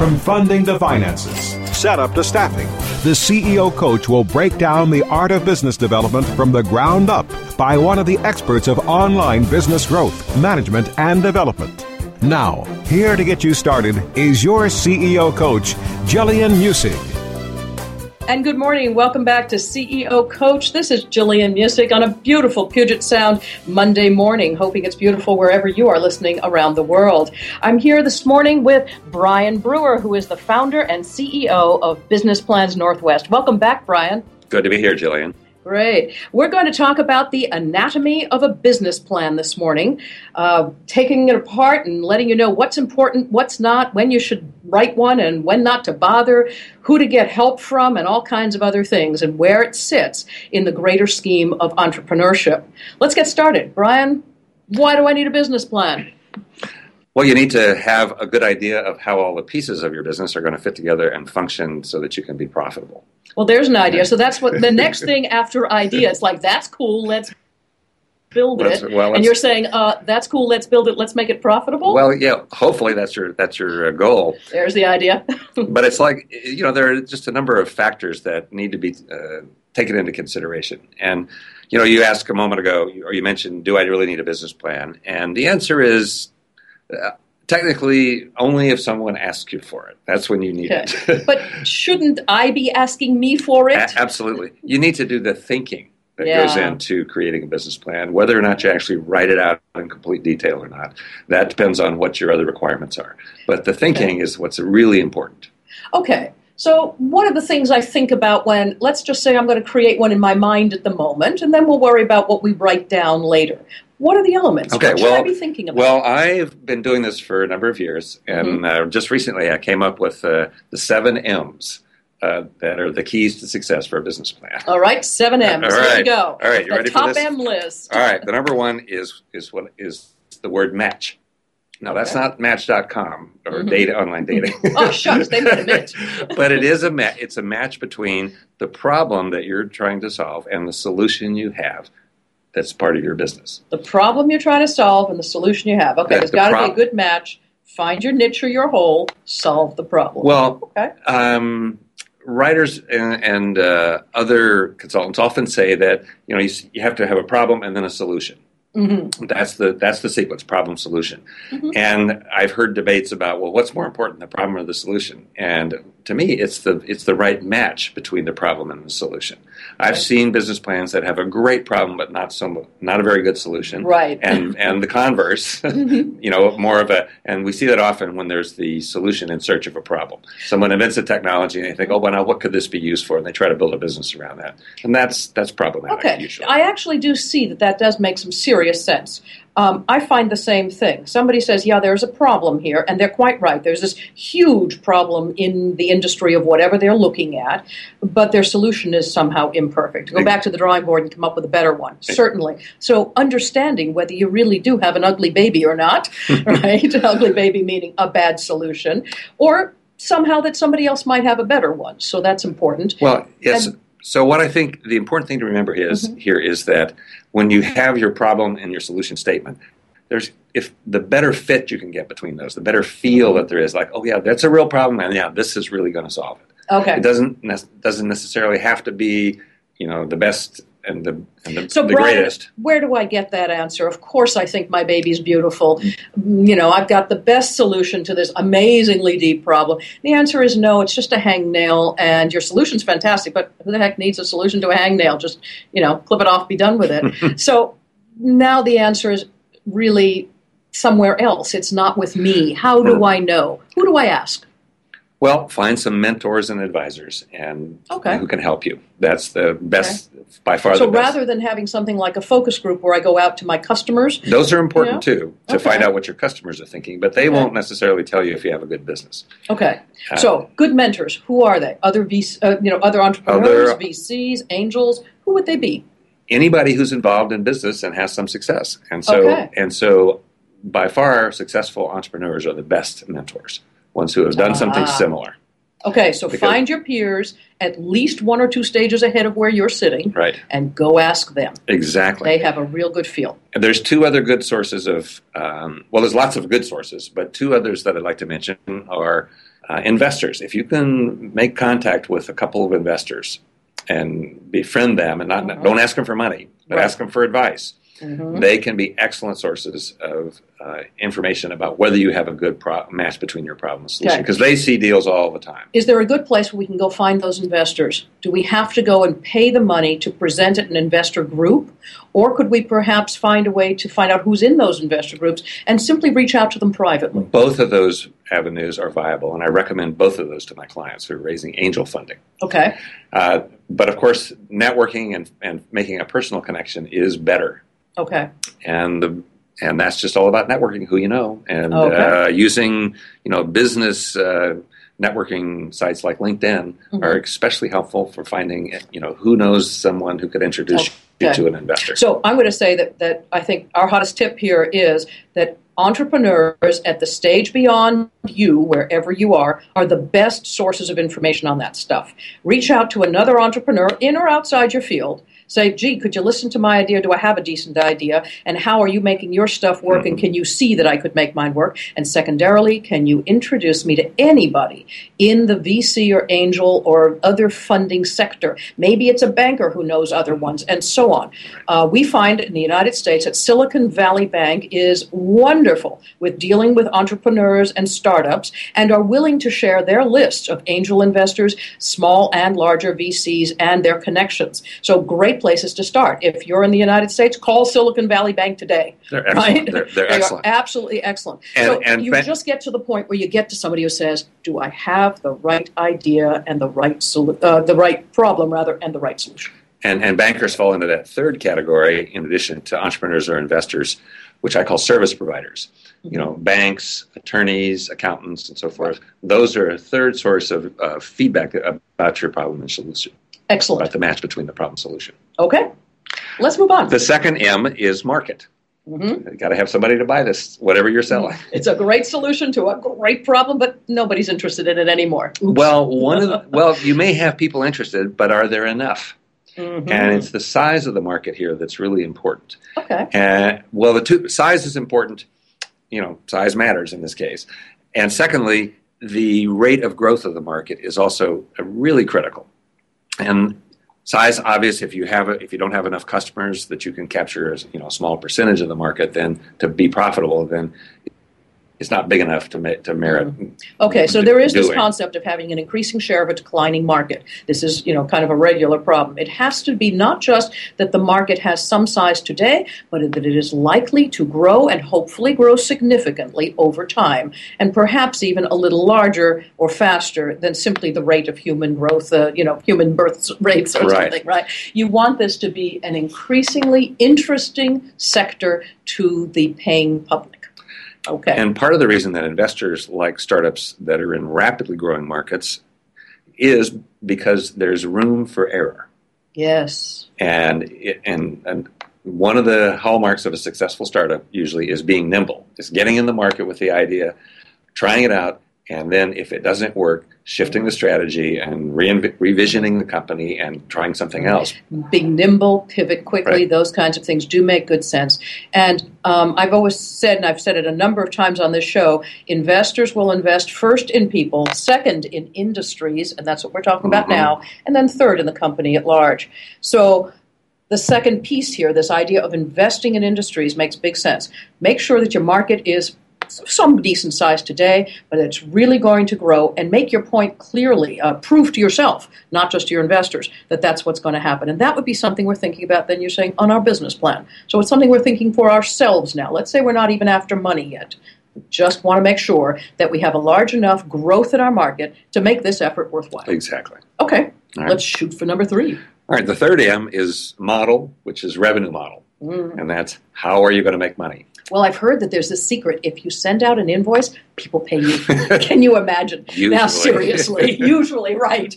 From funding to finances, setup to staffing, the CEO coach will break down the art of business development from the ground up by one of the experts of online business growth, management, and development. Now, here to get you started is your CEO coach, Jillian Muessig. And good morning. Welcome back to CEO Coach. This is Jillian Muessig on a beautiful Puget Sound Monday morning. Hoping it's beautiful wherever you are listening around the world. I'm here this morning with Brian Brewer, who is the founder and CEO of Business Plans Northwest. Welcome back, Brian. Good to be here, Jillian. Great. We're going to talk about the anatomy of a business plan this morning, uh, taking it apart and letting you know what's important, what's not, when you should write one and when not to bother, who to get help from, and all kinds of other things, and where it sits in the greater scheme of entrepreneurship. Let's get started. Brian, why do I need a business plan? Well, you need to have a good idea of how all the pieces of your business are going to fit together and function so that you can be profitable. Well, there's an idea. So that's what the next thing after idea. It's like that's cool. Let's build it. Well, and you're saying uh, that's cool. Let's build it. Let's make it profitable. Well, yeah. Hopefully that's your that's your uh, goal. There's the idea. but it's like you know there are just a number of factors that need to be uh, taken into consideration. And you know you asked a moment ago, or you mentioned, do I really need a business plan? And the answer is uh, technically only if someone asks you for it. That's when you need okay. it. but shouldn't I be asking me for it? A- absolutely. You need to do the thinking that yeah. goes into creating a business plan, whether or not you actually write it out in complete detail or not. That depends on what your other requirements are. But the thinking okay. is what's really important. Okay. So, one of the things I think about when, let's just say I'm going to create one in my mind at the moment, and then we'll worry about what we write down later. What are the elements? Okay, what well, I be thinking about? Well, I've been doing this for a number of years, and mm-hmm. uh, just recently I came up with uh, the seven M's. Uh, that are the keys to success for a business plan. All right, seven M's. All right. Here we go. All right, you the ready top for this? M list. All right, the number one is is what is the word match. Now that's okay. not Match.com or mm-hmm. data online dating. oh shucks, they made a match. but it is a match. It's a match between the problem that you're trying to solve and the solution you have that's part of your business. The problem you're trying to solve and the solution you have. Okay, that's there's got to be a good match. Find your niche or your hole. Solve the problem. Well, okay. Um, writers and, and uh, other consultants often say that you know you, you have to have a problem and then a solution. Mm-hmm. That's the that's the sequence problem solution, mm-hmm. and I've heard debates about well, what's more important, the problem or the solution? And to me, it's the it's the right match between the problem and the solution. I've seen business plans that have a great problem but not so not a very good solution. Right. And and the converse, mm-hmm. you know, more of a and we see that often when there's the solution in search of a problem. Someone invents a technology and they think, oh, well, now what could this be used for? And they try to build a business around that, and that's that's problematic. Okay. Usually. I actually do see that that does make some serious sense. Um, I find the same thing. Somebody says, yeah, there's a problem here, and they're quite right. There's this huge problem in the industry of whatever they're looking at, but their solution is somehow imperfect. Go back to the drawing board and come up with a better one, certainly. So, understanding whether you really do have an ugly baby or not, right? An ugly baby meaning a bad solution, or somehow that somebody else might have a better one. So, that's important. Well, yes. And, so what I think the important thing to remember is mm-hmm. here is that when you have your problem and your solution statement, there's if the better fit you can get between those, the better feel that there is, like, oh yeah, that's a real problem, and yeah, this is really going to solve it. Okay. It doesn't doesn't necessarily have to be, you know, the best and the, and the, so the Brian, greatest. Where do I get that answer? Of course, I think my baby's beautiful. You know, I've got the best solution to this amazingly deep problem. The answer is no. It's just a hangnail, and your solution's fantastic. But who the heck needs a solution to a hangnail? Just you know, clip it off, be done with it. so now the answer is really somewhere else. It's not with me. How do I know? Who do I ask? Well, find some mentors and advisors, and Okay. who can help you. That's the best, by far. So the best. rather than having something like a focus group where I go out to my customers, those are important Yeah. too to Okay. find out what your customers are thinking, but they Okay. won't necessarily tell you if you have a good business. okay. Uh, So good mentors, who are they? Other VC, uh, you know, other entrepreneurs, Other- VCs, angels. Who would they be? anybody who's involved in business and has some success. And so, Okay. and so, by far, successful entrepreneurs are the best mentors. Ones who have done something Ah. similar, Okay, so Because- find your peers at least one or two stages ahead of where you're sitting, right? and go ask them. Exactly. They have a real good feel. And there's two other good sources of, um, well, there's lots of good sources, but two others that I'd like to mention are uh, investors. If you can make contact with a couple of investors and befriend them, and not Mhm. don't ask them for money, but Right. ask them for advice, Mhm. they can be excellent sources of uh, information about whether you have a good pro- match between your problem and solution Okay. because they see deals all the time. Is there a good place where we can go find those investors? Do we have to go and pay the money to present at an investor group? Or could we perhaps find a way to find out who's in those investor groups and simply reach out to them privately? Both of those avenues are viable, and I recommend both of those to my clients who are raising angel funding. Okay. Uh, but of course, networking and, and making a personal connection is better. Okay. And the and that's just all about networking, who you know, and Okay. uh, using you know business uh, networking sites like LinkedIn Mhm. are especially helpful for finding you know who knows someone who could introduce you to an investor. So I'm going to say that, that I think our hottest tip here is that entrepreneurs at the stage beyond you, wherever you are, are the best sources of information on that stuff. Reach out to another entrepreneur in or outside your field. Say, gee, could you listen to my idea? Do I have a decent idea? And how are you making your stuff work? And can you see that I could make mine work? And secondarily, can you introduce me to anybody in the VC or angel or other funding sector? Maybe it's a banker who knows other ones, and so on. Uh, we find in the United States that Silicon Valley Bank is wonderful with dealing with entrepreneurs and startups and are willing to share their lists of angel investors, small and larger VCs, and their connections. So, great places to start. If you're in the United States, call Silicon Valley Bank today. They're excellent. Right? They're, they're They excellent. are absolutely excellent. And- so and you ban- just get to the point where you get to somebody who says, "Do I have the right idea and the right solu- uh, the right problem rather and the right solution?" And, and bankers fall into that third category in addition to entrepreneurs or investors, which I call service providers. You know, banks, attorneys, accountants, and so forth. Those are a third source of uh, feedback about your problem and solution, Excellent. about the match between the problem and solution. Okay, let's move on. The second M is market. Mhm. You got to have somebody to buy this, whatever you're selling. It's a great solution to a great problem, but nobody's interested in it anymore. Oops. Well, one of the, well, you may have people interested, but are there enough? Mhm. And it's the size of the market here that's really important. okay. And well, the two size is important. You know, size matters in this case. And secondly, the rate of growth of the market is also uh, really critical. And size, obvious, if you have if you don't have enough customers that you can capture as you know a small percentage of the market, then to be profitable, then it's not big enough to ma- to merit. Okay, so there is this concept of having an increasing share of a declining market. This is, you know, kind of a regular problem. It has to be not just that the market has some size today, but that it is likely to grow and hopefully grow significantly over time, and perhaps even a little larger or faster than simply the rate of human growth, uh, you know, human birth rates or Right. something, right? You want this to be an increasingly interesting sector to the paying public. Okay. And part of the reason that investors like startups that are in rapidly growing markets is because there's room for error. yes. And, it, and, and one of the hallmarks of a successful startup usually is being nimble, is getting in the market with the idea, trying it out, and then if it doesn't work, shifting the strategy and re- revisioning the company and trying something else. being nimble, pivot quickly, Right. those kinds of things do make good sense. And um, I've always said, and I've said it a number of times on this show, investors will invest first in people, second in industries, and that's what we're talking about Mhm. now, and then third in the company at large. So the second piece here, this idea of investing in industries, makes big sense. Make sure that your market is some decent size today, but it's really going to grow and make your point clearly. Uh, prove to yourself, not just to your investors, that that's what's going to happen. And that would be something we're thinking about, then you're saying, on our business plan. So it's something we're thinking for ourselves now. Let's say we're not even after money yet. Just want to make sure that we have a large enough growth in our market to make this effort worthwhile. Exactly. Okay, right. let's shoot for number three. All right, the third M is model, which is revenue model. Mm. And that's how are you going to make money? Well, I've heard that there's a secret. If you send out an invoice, people pay you. Can you imagine? Now, seriously, usually, right.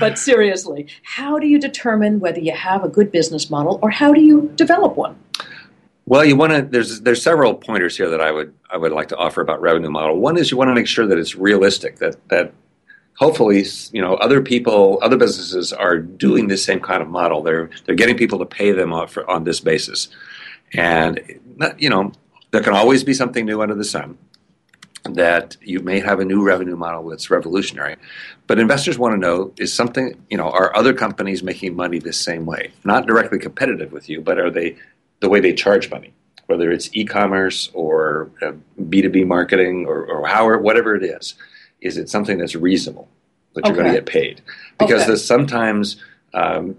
but seriously, how do you determine whether you have a good business model or how do you develop one? Well, you want to. There's there's several pointers here that I would I would like to offer about revenue model. One is you want to make sure that it's realistic. That that hopefully you know other people, other businesses are doing this same kind of model. They're they're getting people to pay them off for, on this basis, and you know there can always be something new under the sun. That you may have a new revenue model that's revolutionary, but investors want to know is something you know are other companies making money the same way, not directly competitive with you, but are they the way they charge money, whether it's e-commerce or uh, B2B marketing or, or whatever it is, is it something that's reasonable that you're going to get paid? Because Okay. sometimes um,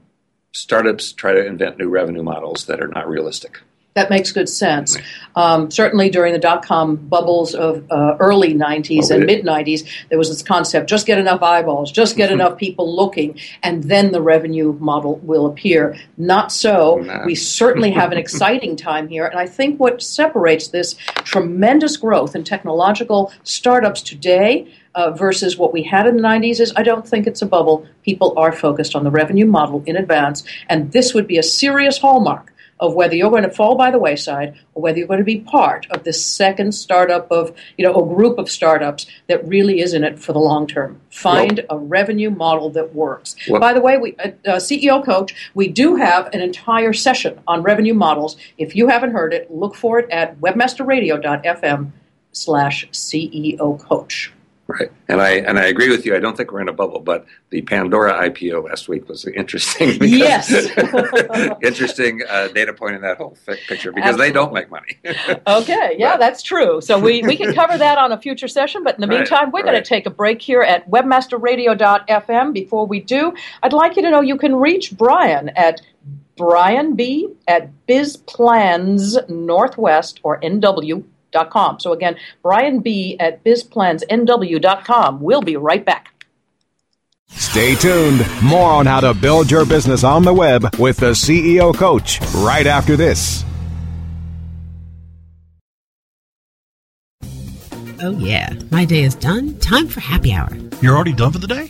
startups try to invent new revenue models that are not realistic. That makes good sense. Um, certainly during the dot com bubbles of uh, early 90s Oh, and mid 90s, there was this concept just get enough eyeballs, just get enough people looking, and then the revenue model will appear. Not so. Nah. We certainly have an exciting time here, and I think what separates this tremendous growth in technological startups today. Uh, versus what we had in the 90s is I don't think it's a bubble. People are focused on the revenue model in advance, and this would be a serious hallmark of whether you're going to fall by the wayside or whether you're going to be part of this second startup of, you know, a group of startups that really is in it for the long term. Find a revenue model that works. Well- by the way, we, uh, uh, CEO Coach, we do have an entire session on revenue models. If you haven't heard it, look for it at webmasterradio.fm slash CEO Coach. Right, and I and I agree with you. I don't think we're in a bubble, but the Pandora IPO last week was interesting. Because, Yes. interesting uh, data point in that whole fi- picture because they don't make money. Okay, yeah, Right. that's true. So we, we can cover that on a future session, but in the Right, meantime, we're going to take a break here at webmasterradio.fm. Before we do, I'd like you to know you can reach Brian at Brian B at BizPlans Northwest or NW.com. So again, Brian B at BizPlansNW.com. We'll be right back. Stay tuned. More on how to build your business on the web with the CEO Coach right after this. Oh, yeah. My day is done. Time for happy hour. You're already done for the day?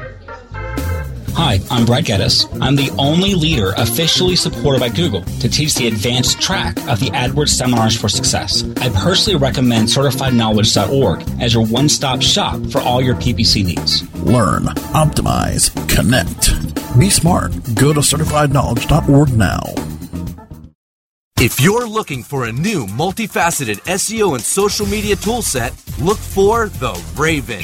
Hi, I'm Brad Geddes. I'm the only leader officially supported by Google to teach the advanced track of the AdWords Seminars for Success. I personally recommend CertifiedKnowledge.org as your one stop shop for all your PPC needs. Learn, optimize, connect. Be smart. Go to certifiedknowledge.org now. If you're looking for a new multifaceted SEO and social media toolset, look for the Raven.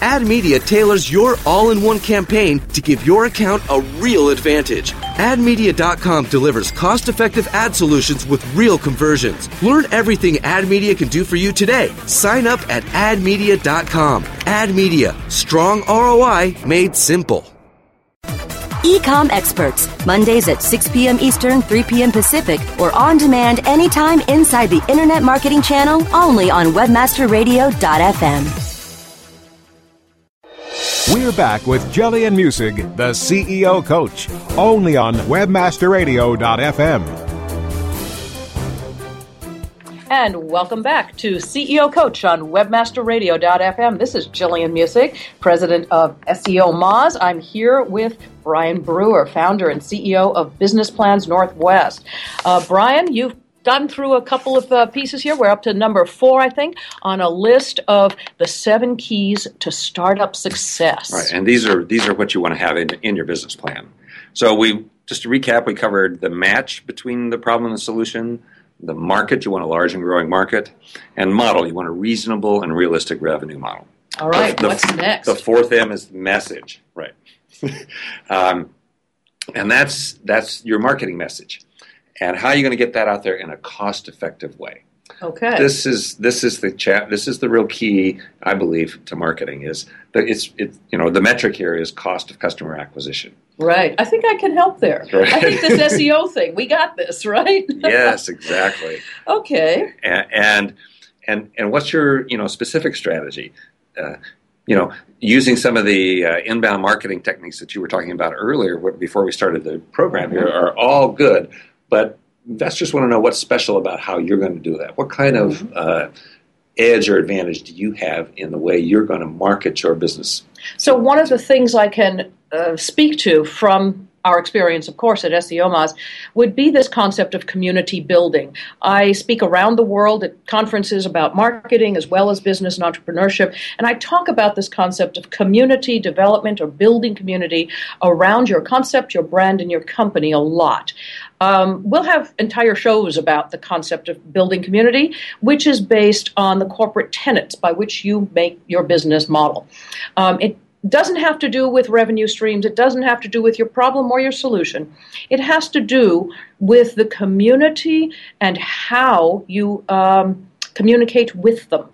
AdMedia tailors your all in one campaign to give your account a real advantage. AdMedia.com delivers cost effective ad solutions with real conversions. Learn everything AdMedia can do for you today. Sign up at AdMedia.com. AdMedia, strong ROI made simple. Ecom Experts, Mondays at 6 p.m. Eastern, 3 p.m. Pacific, or on demand anytime inside the Internet Marketing Channel only on WebmasterRadio.fm. We're back with Jillian Muessig, the CEO coach, only on WebmasterRadio.fm. And welcome back to CEO Coach on WebmasterRadio.fm. This is Jillian Muessig, president of SEO Moz. I'm here with Brian Brewer, founder and CEO of Business Plans Northwest. Uh, Brian, you've gotten through a couple of uh, pieces here. We're up to number four, I think, on a list of the seven keys to startup success. Right, and these are these are what you want to have in, in your business plan. So we just to recap, we covered the match between the problem and the solution the market, you want a large and growing market, and model, you want a reasonable and realistic revenue model. All right, the, what's next? The fourth M is message, right? um, and that's that's your marketing message, and how are you going to get that out there in a cost-effective way? Okay. This is this is the chat. This is the real key, I believe, to marketing is that it's it. You know, the metric here is cost of customer acquisition. Right. I think I can help there. Right. I think this SEO thing, we got this, right? yes, exactly. Okay. And, and and and what's your you know specific strategy? Uh, you know, using some of the uh, inbound marketing techniques that you were talking about earlier before we started the program here are all good, but investors want to know what's special about how you're going to do that. What kind of mm-hmm. uh, edge or advantage do you have in the way you're going to market your business? So, one of the things I can uh, speak to from our experience, of course, at SEO Moz, would be this concept of community building. I speak around the world at conferences about marketing as well as business and entrepreneurship, and I talk about this concept of community development or building community around your concept, your brand, and your company a lot. Um, we'll have entire shows about the concept of building community, which is based on the corporate tenets by which you make your business model. Um, it doesn't have to do with revenue streams. It doesn't have to do with your problem or your solution. It has to do with the community and how you um, communicate with them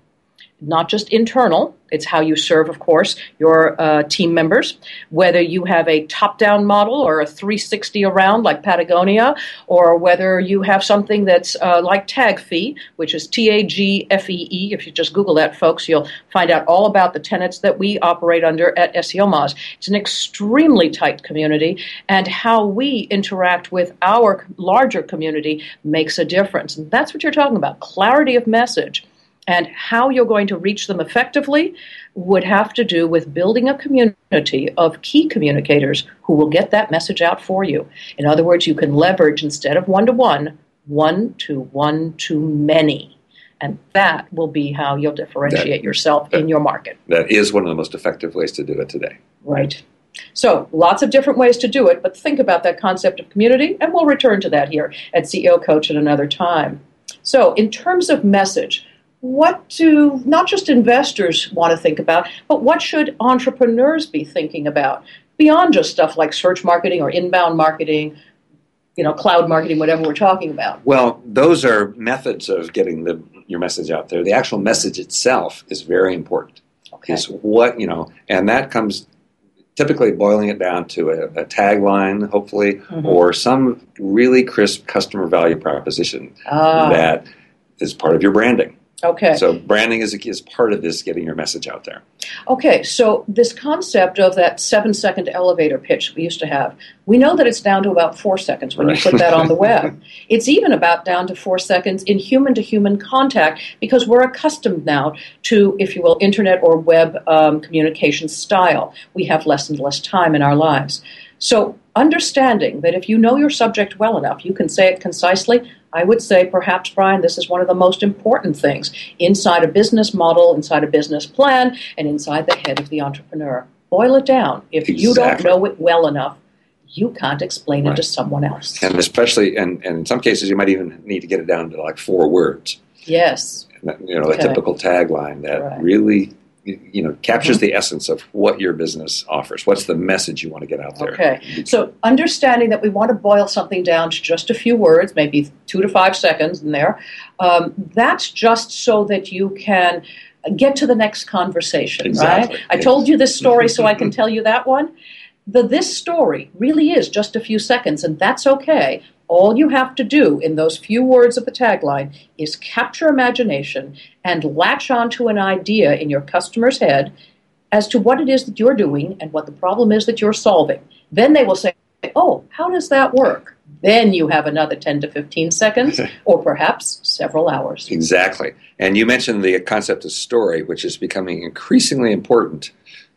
not just internal, it's how you serve, of course, your uh, team members, whether you have a top down model or a 360 around like Patagonia, or whether you have something that's uh, like TagFee, which is T A G F E E. If you just Google that, folks, you'll find out all about the tenets that we operate under at SEO Moz. It's an extremely tight community, and how we interact with our larger community makes a difference. And that's what you're talking about clarity of message and how you're going to reach them effectively would have to do with building a community of key communicators who will get that message out for you. In other words, you can leverage instead of one to one, one to one to many. And that will be how you'll differentiate that, yourself that, in your market. That is one of the most effective ways to do it today. Right. So, lots of different ways to do it, but think about that concept of community, and we'll return to that here at CEO Coach at another time. So, in terms of message, what do not just investors want to think about, but what should entrepreneurs be thinking about beyond just stuff like search marketing or inbound marketing, you know, cloud marketing, whatever we're talking about? Well, those are methods of getting the, your message out there. The actual message itself is very important. Okay. Is what you know, and that comes typically boiling it down to a, a tagline, hopefully, mm-hmm. or some really crisp customer value proposition ah. that is part of your branding. Okay. So branding is, is part of this, getting your message out there. Okay, so this concept of that seven second elevator pitch we used to have, we know that it's down to about four seconds when right. you put that on the web. it's even about down to four seconds in human to human contact because we're accustomed now to, if you will, internet or web um, communication style. We have less and less time in our lives. So, understanding that if you know your subject well enough, you can say it concisely, I would say perhaps, Brian, this is one of the most important things inside a business model, inside a business plan, and inside the head of the entrepreneur. Boil it down. If exactly. you don't know it well enough, you can't explain right. it to someone else. And especially, and, and in some cases, you might even need to get it down to like four words. Yes. You know, okay. a typical tagline that right. really you know captures mm-hmm. the essence of what your business offers what's the message you want to get out there okay so understanding that we want to boil something down to just a few words maybe two to five seconds in there um, that's just so that you can get to the next conversation exactly. right i told you this story so i can tell you that one the this story really is just a few seconds, and that's okay. All you have to do in those few words of the tagline is capture imagination and latch onto an idea in your customer's head as to what it is that you're doing and what the problem is that you're solving. Then they will say, Oh, how does that work? Then you have another 10 to 15 seconds or perhaps several hours. Exactly. And you mentioned the concept of story, which is becoming increasingly important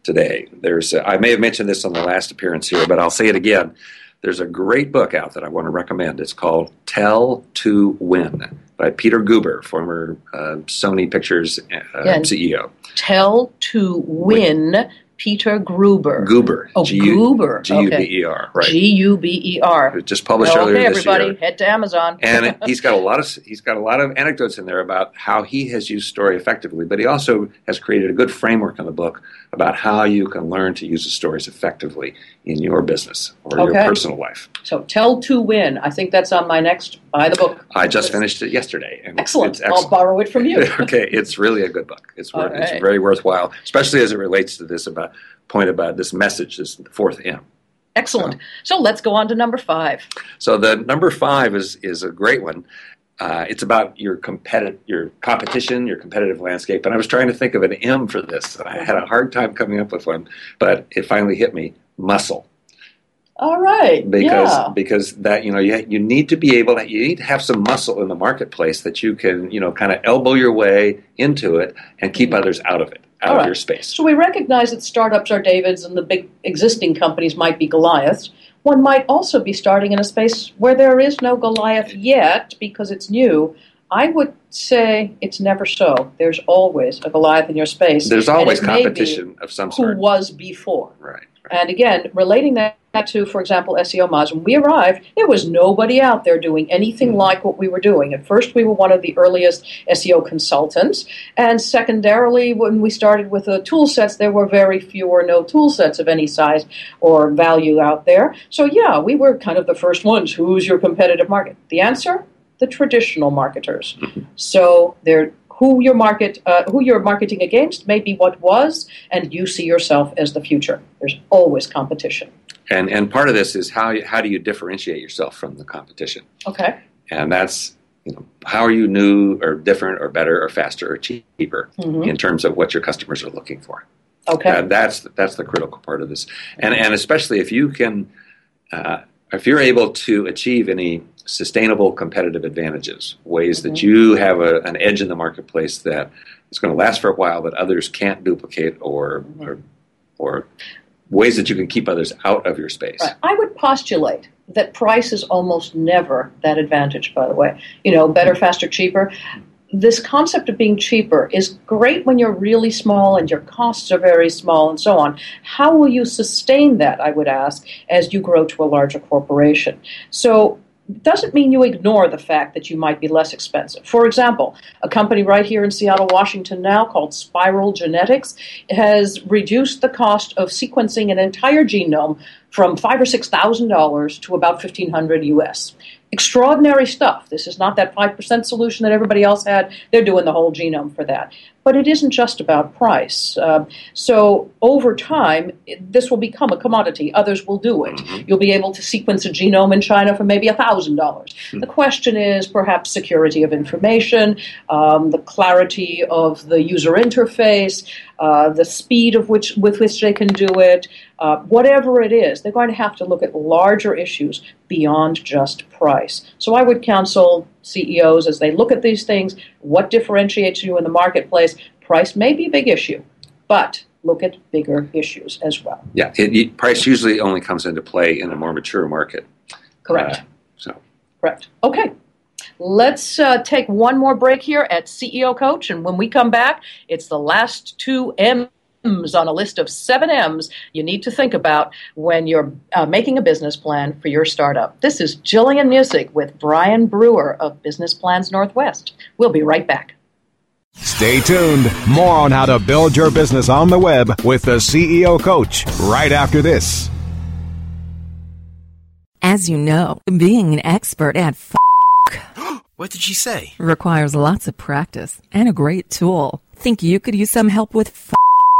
today. There's, uh, I may have mentioned this on the last appearance here, but I'll say it again. There's a great book out that I want to recommend. It's called Tell to Win by Peter Guber, former uh, Sony Pictures uh, CEO. Tell to Win Peter Gruber. Guber. Oh, G-U- Gruber. G-U-B-E-R, right. G U B E R. Just published Well, earlier okay, this everybody, year. head to Amazon. and he's got a lot of he's got a lot of anecdotes in there about how he has used story effectively, but he also has created a good framework in the book about how you can learn to use the stories effectively in your business or your personal life. so tell to win. I think that's on my next buy the book. I just finished it yesterday, and it's- Excellent. I'll borrow it from you. okay, it's really a good book. It's wor- All it's very worthwhile, especially as it relates to this about point about this message, this fourth M. Excellent. So let's go on to number five. So the number five is is a great one. Uh, it's about your competitive, your competition, your competitive landscape. And I was trying to think of an M for this. and I had a hard time coming up with one, but it finally hit me: muscle. All right. Because yeah. because that you know you you need to be able to you need to have some muscle in the marketplace that you can you know kind of elbow your way into it and keep others out of it, out All of your space. So we recognize that startups are Davids and the big existing companies might be Goliaths. One might also be starting in a space where there is no Goliath yet because it's new. I would say it's never so. There's always a Goliath in your space. There's always competition of some sort. Who was before. Right. And again, relating that to, for example, SEO Moz, when we arrived, there was nobody out there doing anything like what we were doing. At first, we were one of the earliest SEO consultants. And secondarily, when we started with the tool sets, there were very few or no tool sets of any size or value out there. So, yeah, we were kind of the first ones. Who's your competitive market? The answer? The traditional marketers. Mm-hmm. So, they're who your market, uh, who you're marketing against, may be what was, and you see yourself as the future. There's always competition. And and part of this is how you- how do you differentiate yourself from the competition? Okay. And that's you know how are you new or different or better or faster or cheaper Mhm. in terms of what your customers are looking for. Okay. Uh, that's that's the critical part of this, and and especially if you can, uh, if you're able to achieve any sustainable competitive advantages, ways that mm-hmm. you have a, an edge in the marketplace that is going to last for a while that others can't duplicate, or mm-hmm. or, or ways that you can keep others out of your space. Right. I would postulate that price is almost never that advantage, by the way. You know, better, faster, cheaper. This concept of being cheaper is great when you're really small and your costs are very small and so on. How will you sustain that, I would ask, as you grow to a larger corporation? So, doesn't mean you ignore the fact that you might be less expensive. For example, a company right here in Seattle, Washington now called Spiral Genetics has reduced the cost of sequencing an entire genome from five or six thousand dollars to about fifteen hundred US. Extraordinary stuff. This is not that five percent solution that everybody else had. They're doing the whole genome for that. But it isn't just about price. Um, so over time, this will become a commodity. Others will do it. You'll be able to sequence a genome in China for maybe thousand dollars. The question is perhaps security of information, um, the clarity of the user interface, uh, the speed of which with which they can do it. Uh, whatever it is, they're going to have to look at larger issues beyond just price. So I would counsel CEOs as they look at these things, what differentiates you in the marketplace? Price may be a big issue, but look at bigger issues as well. Yeah, it, it- price usually only comes into play in a more mature market. Correct. Uh, so Correct. Okay. Let's uh, take one more break here at CEO Coach, and when we come back, it's the last two M's on a list of seven M's you need to think about when you're uh, making a business plan for your startup. This is Jillian Muessig with Brian Brewer of Business Plans Northwest. We'll be right back. Stay tuned. More on how to build your business on the web with the CEO Coach right after this. As you know, being an expert at f- What did she say? requires lots of practice and a great tool. Think you could use some help with f-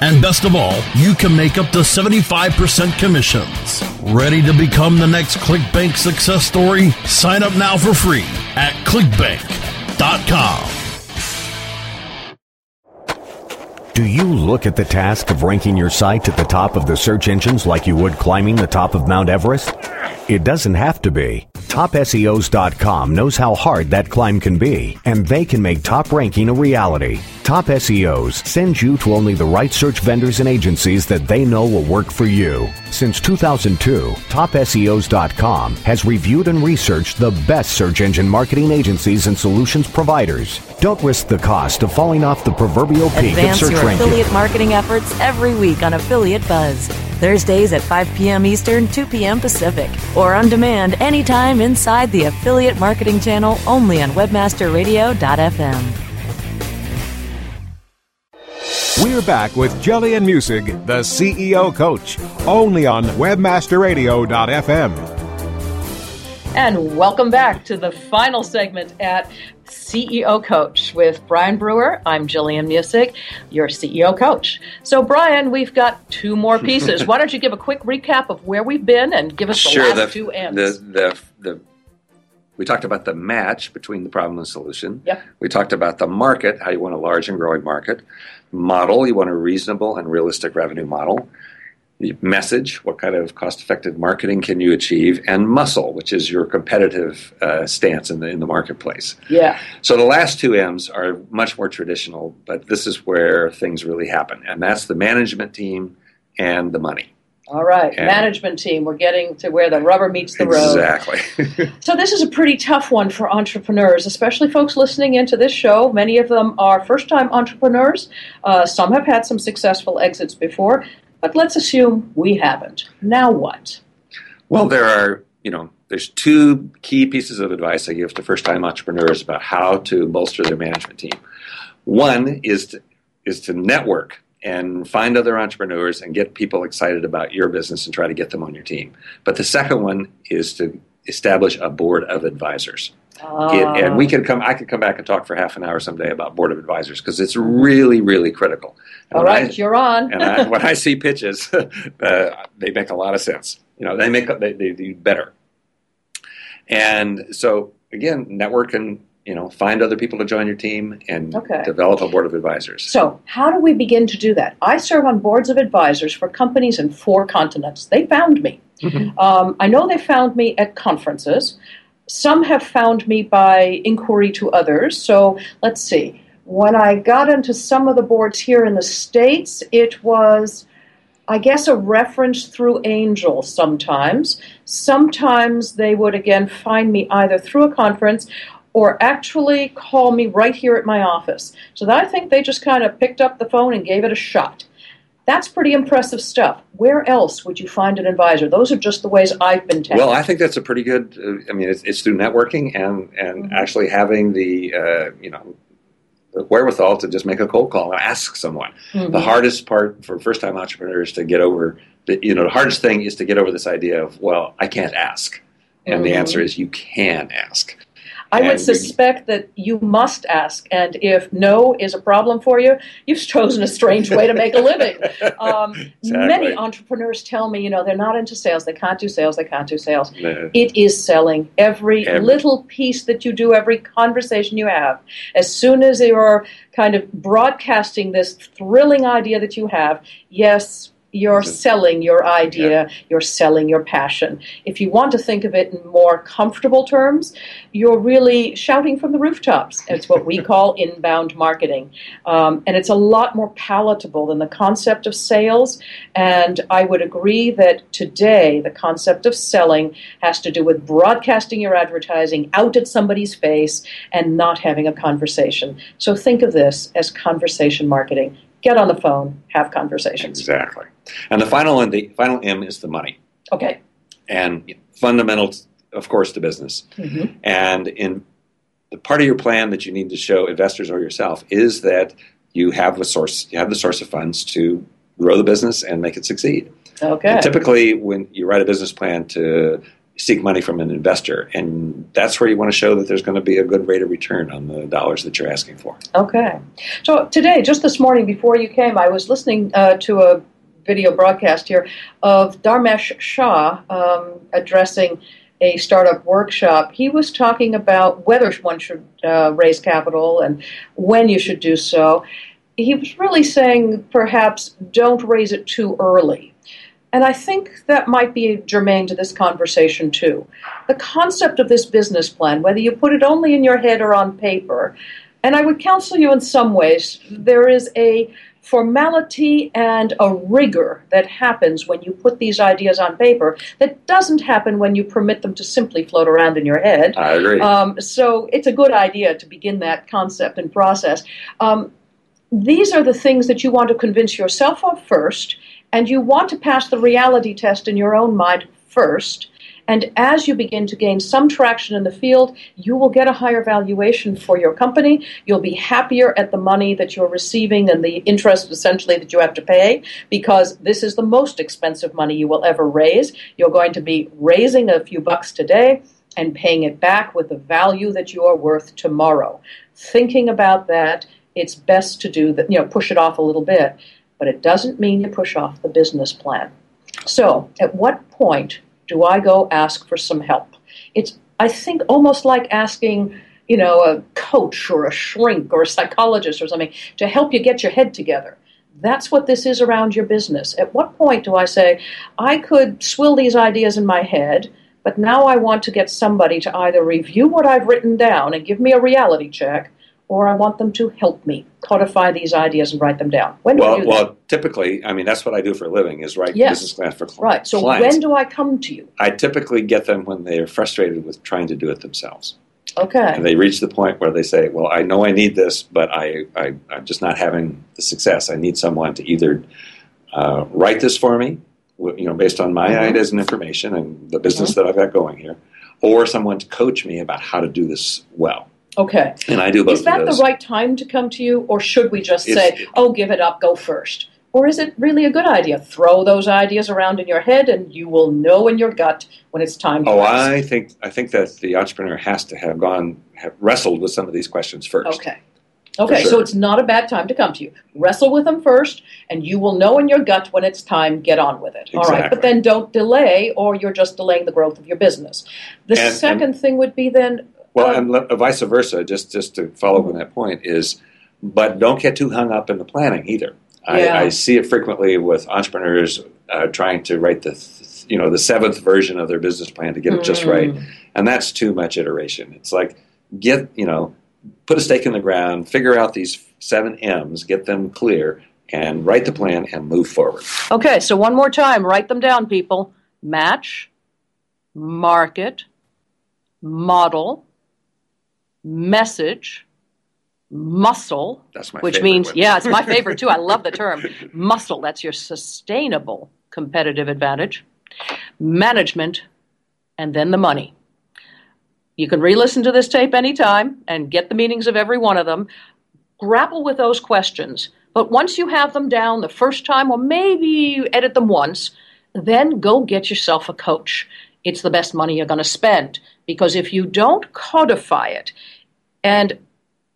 And best of all, you can make up to 75% commissions. Ready to become the next ClickBank success story? Sign up now for free at clickbank.com. Do you look at the task of ranking your site at the top of the search engines like you would climbing the top of Mount Everest? It doesn't have to be. TopSEOs.com knows how hard that climb can be, and they can make top ranking a reality. Top SEOs sends you to only the right search vendors and agencies that they know will work for you. Since 2002, TopSEOs.com has reviewed and researched the best search engine marketing agencies and solutions providers. Don't risk the cost of falling off the proverbial peak Advance of search your ranking. affiliate marketing efforts every week on Affiliate Buzz. Thursdays at 5 p.m. Eastern, 2 p.m. Pacific, or on demand anytime inside the Affiliate Marketing Channel only on WebmasterRadio.fm. We're back with Jillian Muessig, the CEO coach, only on webmasterradio.fm. And welcome back to the final segment at CEO Coach with Brian Brewer. I'm Jillian Muessig, your CEO coach. So, Brian, we've got two more pieces. Why don't you give a quick recap of where we've been and give us the sure, last the, two ends? The, the, the, we talked about the match between the problem and solution. Yep. We talked about the market, how you want a large and growing market. Model, you want a reasonable and realistic revenue model. The message, what kind of cost effective marketing can you achieve? And muscle, which is your competitive uh, stance in the, in the marketplace. yeah. So the last two M's are much more traditional, but this is where things really happen. And that's the management team and the money. All right. And- Management team. We're getting to where the rubber meets the road. Exactly. So this is a pretty tough one for entrepreneurs, especially folks listening into this show. Many of them are first-time entrepreneurs. Uh, some have had some successful exits before, but let's assume we haven't. Now what? Well, there are, you know, there's two key pieces of advice I give to first-time entrepreneurs about how to bolster their management team. One is to, is to network and find other entrepreneurs and get people excited about your business and try to get them on your team. But the second one is to establish a board of advisors. It- and we can come. I could come back and talk for half an hour someday about board of advisors because it's really, really critical. And All right, I- you're on. and I, when I see pitches, uh, they make a lot of sense. You know, they make they, they do better. And so again, network and you know find other people to join your team and Okay. develop a board of advisors. So, how do we begin to do that? I serve on boards of advisors for companies in four continents. They found me. Um, I know they found me at conferences. Some have found me by inquiry to others. So, let's see. When I got into some of the boards here in the States, it was, I guess, a reference through Angel sometimes. Sometimes they would again find me either through a conference or actually call me right here at my office. So I think they just kind of picked up the phone and gave it a shot. That's pretty impressive stuff. Where else would you find an advisor? Those are just the ways I've been. Well, I think that's a pretty good. Uh, I mean, it's, it's through networking and and actually having the uh, you know the wherewithal to just make a cold call and ask someone. Mhm. The hardest part for first time entrepreneurs to get over, the, you know, the hardest thing is to get over this idea of well, I can't ask, and the Mhm. answer is you can ask. I would suspect that you must ask, and if no is a problem for you, you've chosen a strange way to make a living. Um, Exactly. Many entrepreneurs tell me, you know, they're not into sales, they can't do sales, they can't do sales. No. It is selling every, Every- little piece that you do, every conversation you have. As soon as you're kind of broadcasting this thrilling idea that you have, yes, you're selling your idea, you're selling your passion. If you want to think of it in more comfortable terms, you're really shouting from the rooftops. It's what we call inbound marketing. Um, and it's a lot more palatable than the concept of sales. And I would agree that today the concept of selling has to do with broadcasting your advertising out at somebody's face and not having a conversation. So think of this as conversation marketing. Get on the phone, have conversations. Exactly. And the final and the final M is the money. Okay. and fundamental, of course, to business. Mhm. And in the part of your plan that you need to show investors or yourself is that you have a source, you have the source of funds to grow the business and make it succeed. Okay. And typically, when you write a business plan to seek money from an investor, and that's where you want to show that there's going to be a good rate of return on the dollars that you're asking for. Okay. So today, just this morning before you came, I was listening uh, to a video broadcast here of Dharmesh Shah um, addressing a startup workshop. He was talking about whether one should uh, raise capital and when you should do so. He was really saying perhaps don't raise it too early. And I think that might be germane to this conversation too. The concept of this business plan, whether you put it only in your head or on paper, and I would counsel you in some ways, there is a formality and a rigor that happens when you put these ideas on paper that doesn't happen when you permit them to simply float around in your head. I agree. Um, so it's a good idea to begin that concept and process. Um, these are the things that you want to convince yourself of first, and you want to pass the reality test in your own mind first. And as you begin to gain some traction in the field, you will get a higher valuation for your company. You'll be happier at the money that you're receiving and the interest essentially that you have to pay because this is the most expensive money you will ever raise. You're going to be raising a few bucks today and paying it back with the value that you are worth tomorrow. Thinking about that, it's best to do that, you know, push it off a little bit, but it doesn't mean you push off the business plan. So, at what point do I go ask for some help? It's, I think, almost like asking, you know, a coach or a shrink or a psychologist or something to help you get your head together. That's what this is around your business. At what point do I say, I could swill these ideas in my head, but now I want to get somebody to either review what I've written down and give me a reality check, or I want them to help me codify these ideas and write them down. When do well, do that? well, typically, I mean, that's what I do for a living is write Yes. business plans for cl- Right. So clients. when do I come to you? I typically get them when they are frustrated with trying to do it themselves. Okay. And they reach the point where they say, "Well, I know I need this, but I, I I'm just not having the success. I need someone to either uh, write this for me, you know, based on my Mhm. ideas and information and the business Mm-hmm. that I've got going here, or someone to coach me about how to do this well." Okay. And I do both Is that the right time to come to you, or should we just It's- say, "Oh, give it up, go first? Or is it really a good idea? Throw those ideas around in your head, and you will know in your gut when it's time to. Oh, act. I think I think that the entrepreneur has to have gone have wrestled with some of these questions first. Okay. Okay, For so it's not a bad time to come to you. Wrestle with them first, and you will know in your gut when it's time. Get on with it. All right, but then don't delay, or you're just delaying the growth of your business. The And- second thing would be then. Well, uh, and le- vice versa. Just just to follow up on that point is, but don't get too hung up in the planning either. Yeah. I, I see it frequently with entrepreneurs uh, trying to write the th- you know the seventh version of their business plan to get it just Mm. right, and that's too much iteration. It's like get you know put a stake in the ground, figure out these seven M's, get them clear, and write the plan and move forward. Okay, so one more time, write them down, people. Match, market, model, message, muscle. Which means, one. yeah, it's my favorite too. I love the term muscle. That's your sustainable competitive advantage. Management, and then the money. You can re listen to this tape anytime and get the meanings of every one of them. Grapple with those questions. But once you have them down the first time, or maybe you edit them once, then go get yourself a coach. it's the best money you're going to spend. Because if you don't codify it and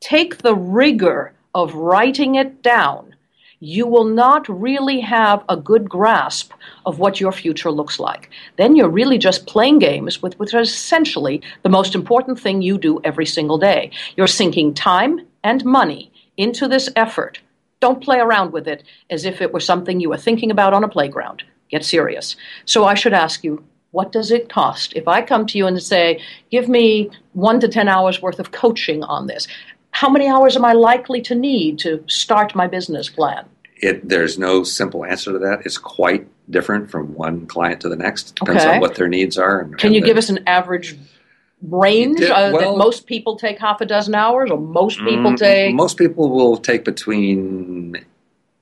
take the rigor of writing it down, you will not really have a good grasp of what your future looks like. Then you're really just playing games with is essentially the most important thing you do every single day. You're sinking time and money into this effort. Don't play around with it as if it were something you were thinking about on a playground. Get serious. So I should ask you, what does it cost? If I come to you and say, give me one to 10 hours worth of coaching on this, how many hours am I likely to need to start my business plan? It, there's no simple answer to that. It's quite different from one client to the next. Depends Okay. on what their needs are. And, Can and you the- give us an average range Yeah, uh, that well- most people take half a dozen hours or most people Mm, take? Most people will take between,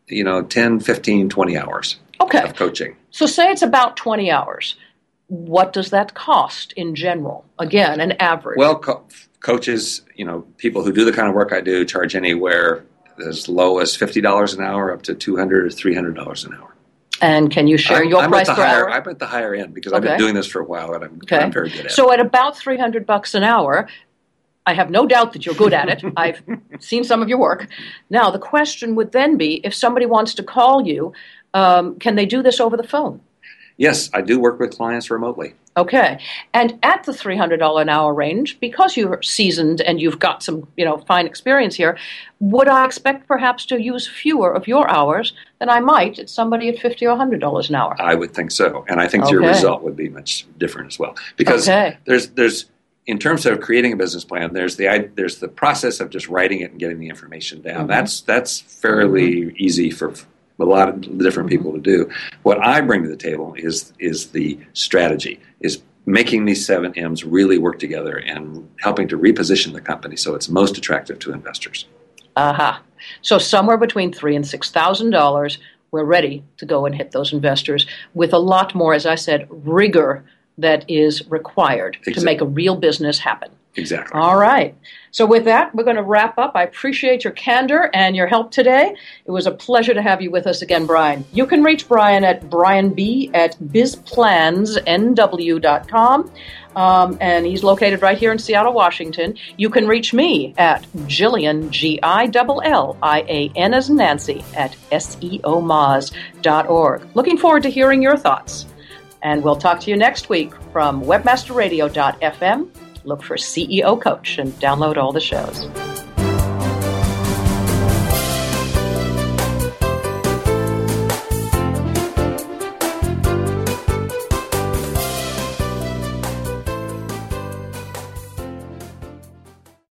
you know, 10, 15, 20 hours Okay. of coaching. So say it's about 20 hours. What does that cost in general? Again, an average. Well, co- coaches, you know, people who do the kind of work I do charge anywhere as low as $50 an hour up to 200 or $300 an hour. and can you share I'm, your I'm price at the per higher, hour? I'm at the higher end because I've been doing this for a while and I'm, Okay. I'm very good at it. So at about 300 bucks an hour, I have no doubt that you're good at it. I've seen some of your work. Now, the question would then be if somebody wants to call you, um, can they do this over the phone? Yes, I do work with clients remotely. Okay. And at the $300 an hour range, because you're seasoned and you've got some, you know, fine experience here, would I expect perhaps to use fewer of your hours than I might at somebody at 50 or $100 an hour? I would think so, and I think your result would be much different as well. Because Okay. there's there's in terms of creating a business plan, there's the there's the process of just writing it and getting the information down. Mhm. That's that's fairly easy for a lot of different people to do. What I bring to the table is is the strategy, is making these seven M's really work together and helping to reposition the company so it's most attractive to investors. Aha. So somewhere between three and six thousand dollars, we're ready to go and hit those investors with a lot more, as I said, rigor that is required to make a real business happen. Exactly. All right. So with that, we're going to wrap up. I appreciate your candor and your help today. It was a pleasure to have you with us again, Brian. You can reach Brian at brianb at bizplansnw.com. Um, and he's located right here in Seattle, Washington. You can reach me at Jillian, G I L L I A N as Nancy, at seomoz.org. Looking forward to hearing your thoughts. And we'll talk to you next week from webmasterradio.fm. Look for CEO Coach and download all the shows.